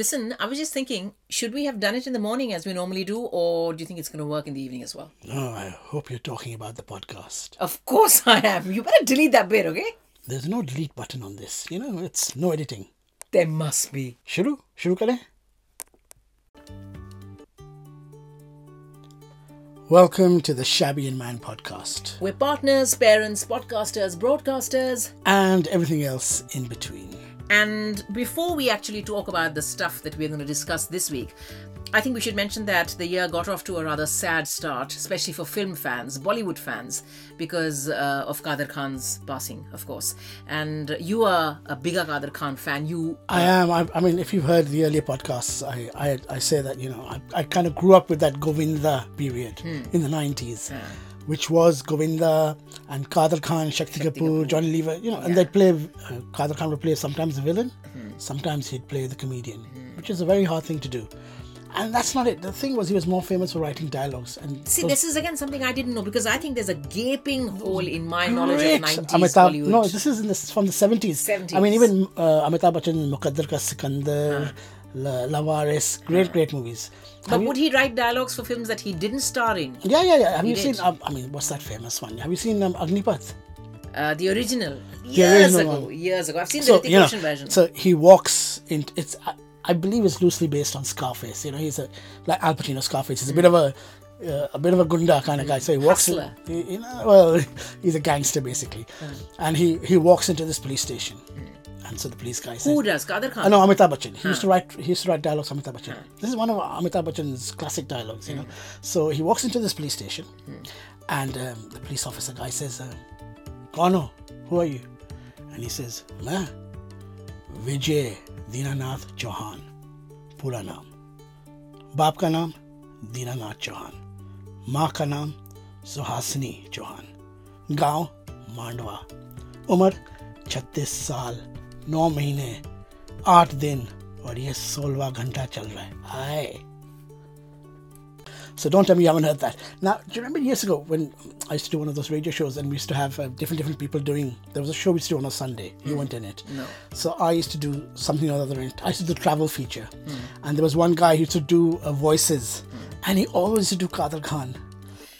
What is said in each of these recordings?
Listen, I was just thinking, should we have done it in the morning as we normally do, or do you think it's going to work in the evening as well? No, I hope you're talking about the podcast. Of course I am. You better delete that bit, okay? There's no delete button on this. You know, it's no editing. There must be. Shuru, shuru kare. Welcome to the Shabby and Man podcast. We're partners, parents, podcasters, broadcasters, and everything else in between. And before we actually talk about the stuff that we're going to discuss this week, I think we should mention that the year got off to a rather sad start, especially for film fans, Bollywood fans, because uh, of Kader Khan's passing, of course. And you are a bigger Kader Khan fan. You I am. I, I mean, if you've heard the earlier podcasts, I, I, I say that, you know, I, I kind of grew up with that Govinda period in the 90s, which was Govinda and Kader Khan, Shakti, Kapoor, Johnny Lever, you know, and they'd play, uh, Kader Khan would play sometimes the villain, sometimes he'd play the comedian, which is a very hard thing to do. And that's not it. The thing was, he was more famous for writing dialogues. And see, those this is again something I didn't know because I think there's a gaping hole in my knowledge of 90s Amitabh, Bollywood. no, this is in this from the 70s. 70s. I mean, even uh, Amitabh Bachchan, Muqaddar Ka Sikandar, La, Lavaris, great, great movies. but would he write dialogues for films that he didn't star in? Yeah, yeah, yeah. Have you did. seen? Um, I mean, what's that famous one? Have you seen um, Agnipath? Uh, the original. Years original ago. one. Years ago. I've seen So the Hrithik you know, version. so he walks in. It's I, I believe it's loosely based on Scarface. You know, he's a like Al Pacino Scarface. He's a bit of a uh, a bit of a gunda kind of guy. So he walks. In, Hustler. he- you know, well, he's a gangster basically, and he he walks into this police station, and so the police guy says, Who does? Kader Khan? I know Amitabh Bachchan. He used to write. He used to write dialogues. Amitabh Bachchan. This is one of Amitabh Bachchan's classic dialogues. You know. So he walks into this police station, and um, the police officer guy says, uh, "कौन हो? Who are you?" And he says, "मैं विजय दीनानाथ चौहान पूरा नाम बाप का नाम दीनानाथ चौहान माँ का नाम सुहासिनी चौहान गांव मांडवा उम्र 36 साल 9 महीने 8 दिन और ये 16वां घंटा चल रहा है आए So don't tell me you haven't heard that. Now, do you remember years ago when I used to do one of those radio shows and we used to have uh, different different people doing? There was a show we used to do on a Sunday. You weren't in it. No. So I used to do something or other. In it. I used to do travel feature, and there was one guy who used to do uh, voices, and he always do Kader Khan.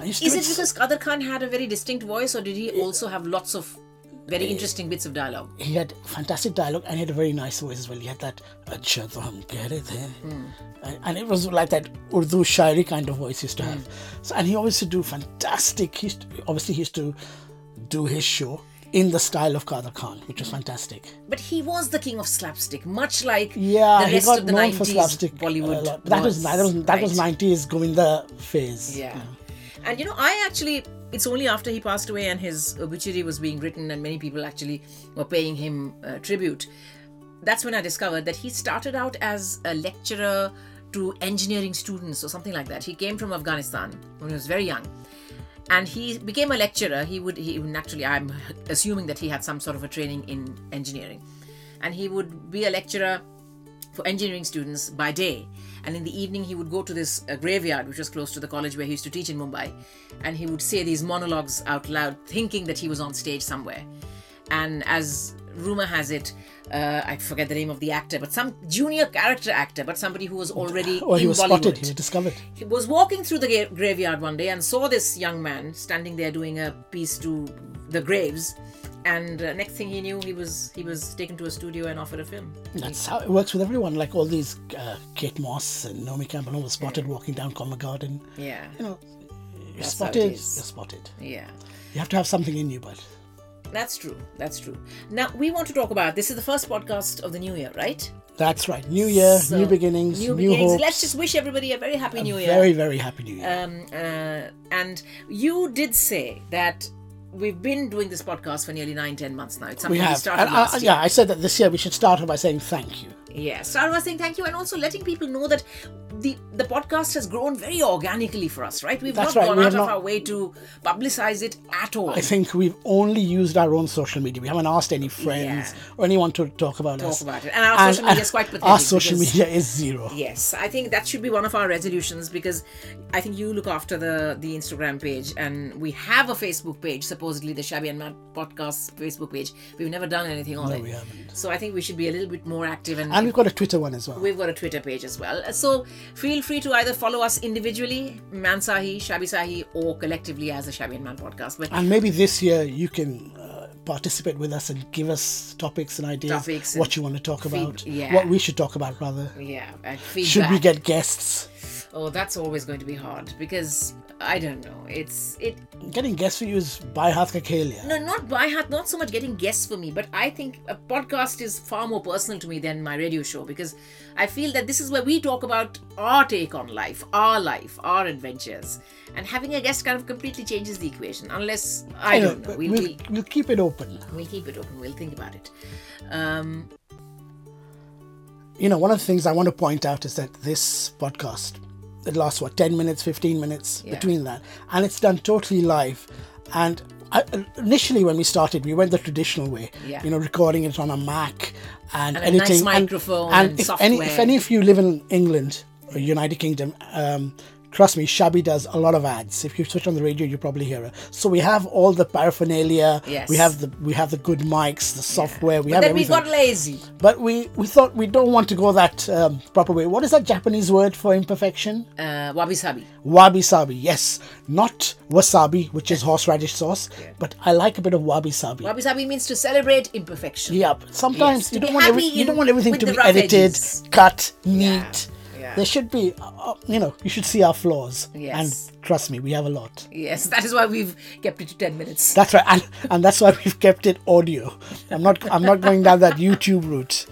Is it because Kader Khan had a very distinct voice, or did he also have lots of very interesting bits of dialogue? He had fantastic dialogue and he had a very nice voice as well. He had that the," mm. and it was like that Urdu shairi kind of voice he used to have. Mm. So, and he always used to do fantastic. He to, obviously he used to do his show in the style of Kader Khan, which was fantastic. But he was the king of slapstick, much like Yeah, the he rest of the known 90s for slapstick Bollywood. that was, that was that was 90s Govinda phase. Yeah. And you know, I actually, it's only after he passed away and his obituary was being written, and many people actually were paying him uh, tribute. That's when I discovered that he started out as a lecturer to engineering students or something like that. He came from Afghanistan when he was very young. And he became a lecturer. He would, he naturally, I'm assuming that he had some sort of a training in engineering. And he would be a lecturer for engineering students by day and in the evening he would go to this uh, graveyard which was close to the college where he used to teach in mumbai and he would say these monologues out loud thinking that he was on stage somewhere and as rumor has it uh, i forget the name of the actor but some junior character actor but somebody who was already he was bollywood spotted. He was discovered. he was walking through the gra- graveyard one day and saw this young man standing there doing a piece to the graves and uh, next thing he knew he was he was taken to a studio and offered a film That's how it works with everyone. Like all these uh, Kate Moss and Naomi Campbell were spotted walking down Covent Garden. yeah You know, you're That's spotted. You're spotted. yeah You have to have something in you, but That's true. That's true. Now we want to talk about this is the first podcast of the new year, right? that's right. New year, So, new beginnings, New new, beginnings. hopes. Let's just wish everybody a very happy new year. Very, very happy new year. um, uh, and you did say that we've been doing this podcast for nearly nine, ten months now. It's something we we, have. started And, uh, yeah, I said that this year we should start off by saying thank you. Yeah, start by saying thank you and also letting people know that the the podcast has grown very organically for us, right? We've That's not right, gone we out of not- our way to publicize it at all. I think we've only used our own social media. We haven't asked any friends Yeah. or anyone to talk about us. Talk us. about it. And our social media is quite pathetic. Our social because- media is zero. Yes, I think that should be one of our resolutions because I think you look after the the Instagram page and we have a Facebook page, supposedly the Shabby and Man podcast Facebook page. We've never done anything on it. we haven't. So I think we should be a little bit more active and, And we've got a Twitter one as well. we've got a Twitter page as well. So feel free to either follow us individually, Mansahi, Shabby Sahi, or collectively as the Shabby and Man podcast. But And maybe this year you can uh, participate with us and give us topics and ideas, Topics and what you want to talk feed- about, yeah. what we should talk about rather. yeah. Should we get guests? Oh, that's always going to be hard because I don't know. It's it Getting guests for you is by Hath Ka No, not by heart, not so much getting guests for me, but I think a podcast is far more personal to me than my radio show because I feel that this is where we talk about our take on life, our life, our adventures. And having a guest kind of completely changes the equation, unless I don't know. we'll, we'll, we'll keep it open. we'll keep it open, we'll think about it. Um, You know, one of the things I want to point out is that this podcast, it lasts what, 10 minutes, 15 minutes Yeah. between that, and it's done totally live. And I, initially, when we started, we went the traditional way, Yeah. you know, recording it on a Mac and, And a nice microphone and, and if, any, if any of you live in England or United Kingdom, um, trust me, Shabby does a lot of ads. If you switch on the radio, you probably hear it. So we have all the paraphernalia. Yes. We have the we have the good mics, the software. We but have then everything. we got lazy. But we, we thought we don't want to go that um, proper way. What is that Japanese word for imperfection? Uh, wabi sabi. Wabi sabi. Yes, not wasabi, which is horseradish sauce, but I like a bit of wabi sabi. Wabi sabi means to celebrate imperfection. Yeah, but sometimes Yes, you don't want every, you don't want everything to be edited, edges. cut, neat. yeah. There should be, uh, uh, you know, you should see our flaws. Yes. And trust me, we have a lot. Yes, that is why we've kept it to 10 minutes. That's right, and, and that's why we've kept it audio. I'm not I'm not going down that YouTube route.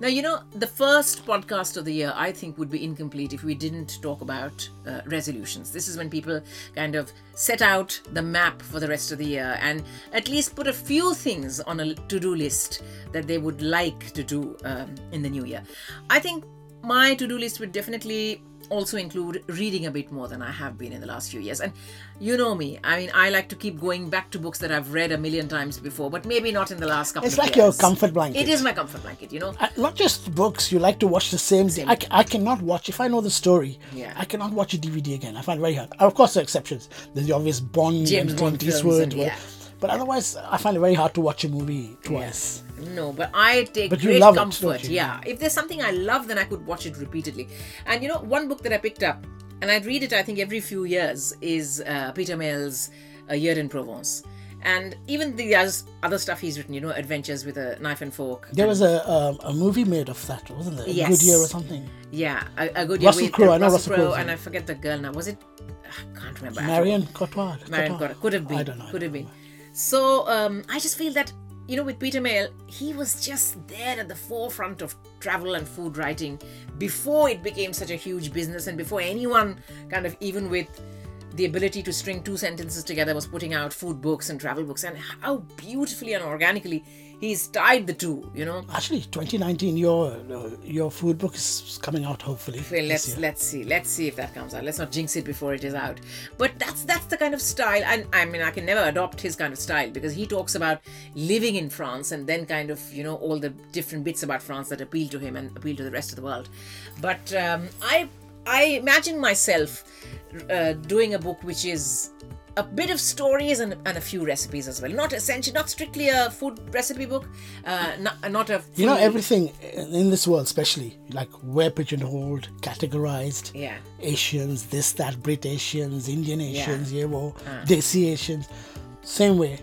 Now, you know, the first podcast of the year, I think, would be incomplete if we didn't talk about uh, resolutions. This is when people kind of set out the map for the rest of the year and at least put a few things on a to do list that they would like to do um, in the new year. I think my to do list would definitely also include reading a bit more than I have been in the last few years. And you know me, I mean, I like to keep going back to books that I've read a million times before, but maybe not in the last couple of years. It's like your comfort blanket. It is my comfort blanket, you know. Uh, not just books you like to watch the same, I, I cannot watch if i know the story Yeah. i cannot watch a dvd again i find it very hard of course there are exceptions there's the obvious bond James and Bond Clint Eastwood, and- yeah. But otherwise i find it very hard to watch a movie twice Yes. No, but I take But you great love it, comfort. don't? Yeah, if there's something I love, then I could watch it repeatedly. And you know, one book that I picked up, and I'd read it, I think, every few years, is uh, Peter Mayle's A Year in Provence. And even the other stuff he's written, you know, Adventures with a Knife and Fork. there was a um, a movie made of that wasn't there Yes. good year or something Yeah, a, a good year with Crowe, uh, I know Russell Russell Crowe, and. I forget the girl now. Was it? I can't remember. marion cotillard Marion Cotillard? Could have been. i don't know Could have been. So um, I just feel that you know, with Peter Mayle, he was just there at the forefront of travel and food writing before it became such a huge business, and before anyone kind of even with the ability to string two sentences together was putting out food books and travel books, and how beautifully and organically he's tied the two. You know. actually 2019 your uh, your food book is coming out hopefully Well, let's let's see, let's see if that comes out. Let's not jinx it before it is out. But that's that's the kind of style, and I mean, I can never adopt his kind of style because he talks about living in France and then kind of you know all the different bits about France that appeal to him and appeal to the rest of the world. But um, I I imagine myself uh, doing a book which is a bit of stories and, and a few recipes as well. Not essentially, not strictly a food recipe book. Uh, not, not a you know everything in this world especially like we're pigeonholed categorized Yeah. asians this that brit asians indian asians yeah, well, Uh. desi asians same way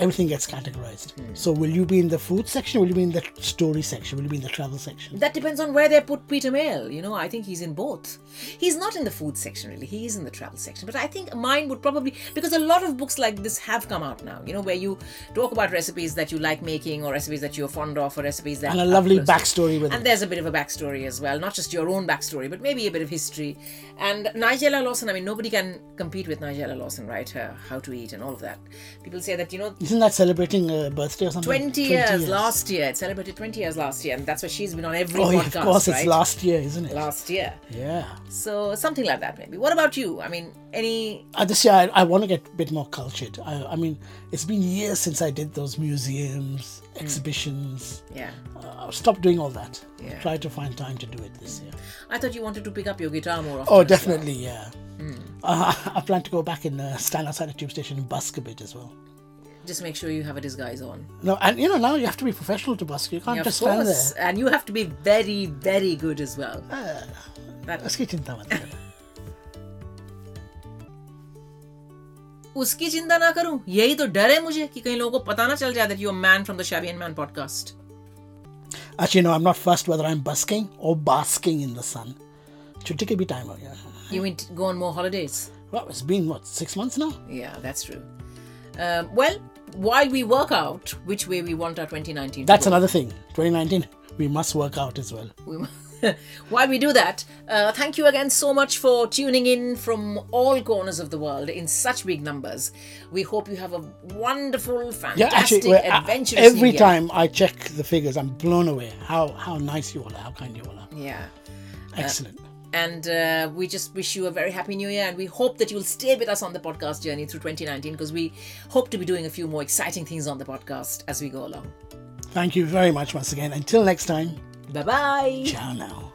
everything gets categorized Hmm. so will you be in the food section will you be in the story section will you be in the travel section That depends on where they put Peter Mayle. You know, I think he's in both. He's not in the food section really. He is in the travel section. But I think mine would probably because a lot of books like this have come out now. You know, where you talk about recipes that you like making, or recipes that you're fond of, or recipes that and a lovely backstory with And it there's a bit of a backstory as well, not just your own backstory, but maybe a bit of history. And Nigella Lawson, I mean, nobody can compete with Nigella Lawson, right? Her How to Eat and all of that. People say that, you know, Isn't that celebrating a birthday or something? 20, years, last year. It celebrated 20 years last year, and that's why she's been on every Oh, yeah, of course, right? it's last year, isn't it? Last year. Yeah. So something like that, maybe. What about you? I mean, any. Uh, this year, I, I want to get a bit more cultured. I, I mean, it's been years since I did those museums, exhibitions. Yeah. Uh, I've doing all that. Yeah. Try to find time to do it this year. I thought you wanted to pick up your guitar more often. Oh, as well. definitely, yeah. Uh, I plan to go back and uh, stand outside the tube station and busk a bit as well Just make sure you have a disguise on. No, and you know now you have to be professional to busk. You can't Yeah, of just stand course. there. And you have to be very, very good as well. that, उसकी चिंता मत करो। उसकी चिंता ना करूं यही तो डर है मुझे कि कहीं लोगों को पता ना चल जाए that you're a man from the Shabby and Man podcast. Actually, no, I'm not fussed whether I'm busking or basking in the sun. छुट्टी के भी time हो गया. You mean to go on more holidays? Well, it's been what six months now. Yeah, that's true. Um, well, while we work out which way we want our 2019 That's another thing. 2019, we must work out as well. we, while we do that, uh, thank you again so much for tuning in from all corners of the world in such big numbers. We hope you have a wonderful, Yeah, fantastic, actually, well, uh, adventurous every time I check the figures, I'm blown away. How how nice you all are, how kind you all are. Yeah. Excellent. And uh, we just wish you a very happy new year. And we hope that you'll stay with us on the podcast journey through 2019 because we hope to be doing a few more exciting things on the podcast as we go along. Thank you very much once again. Until next time, Bye bye. ciao now.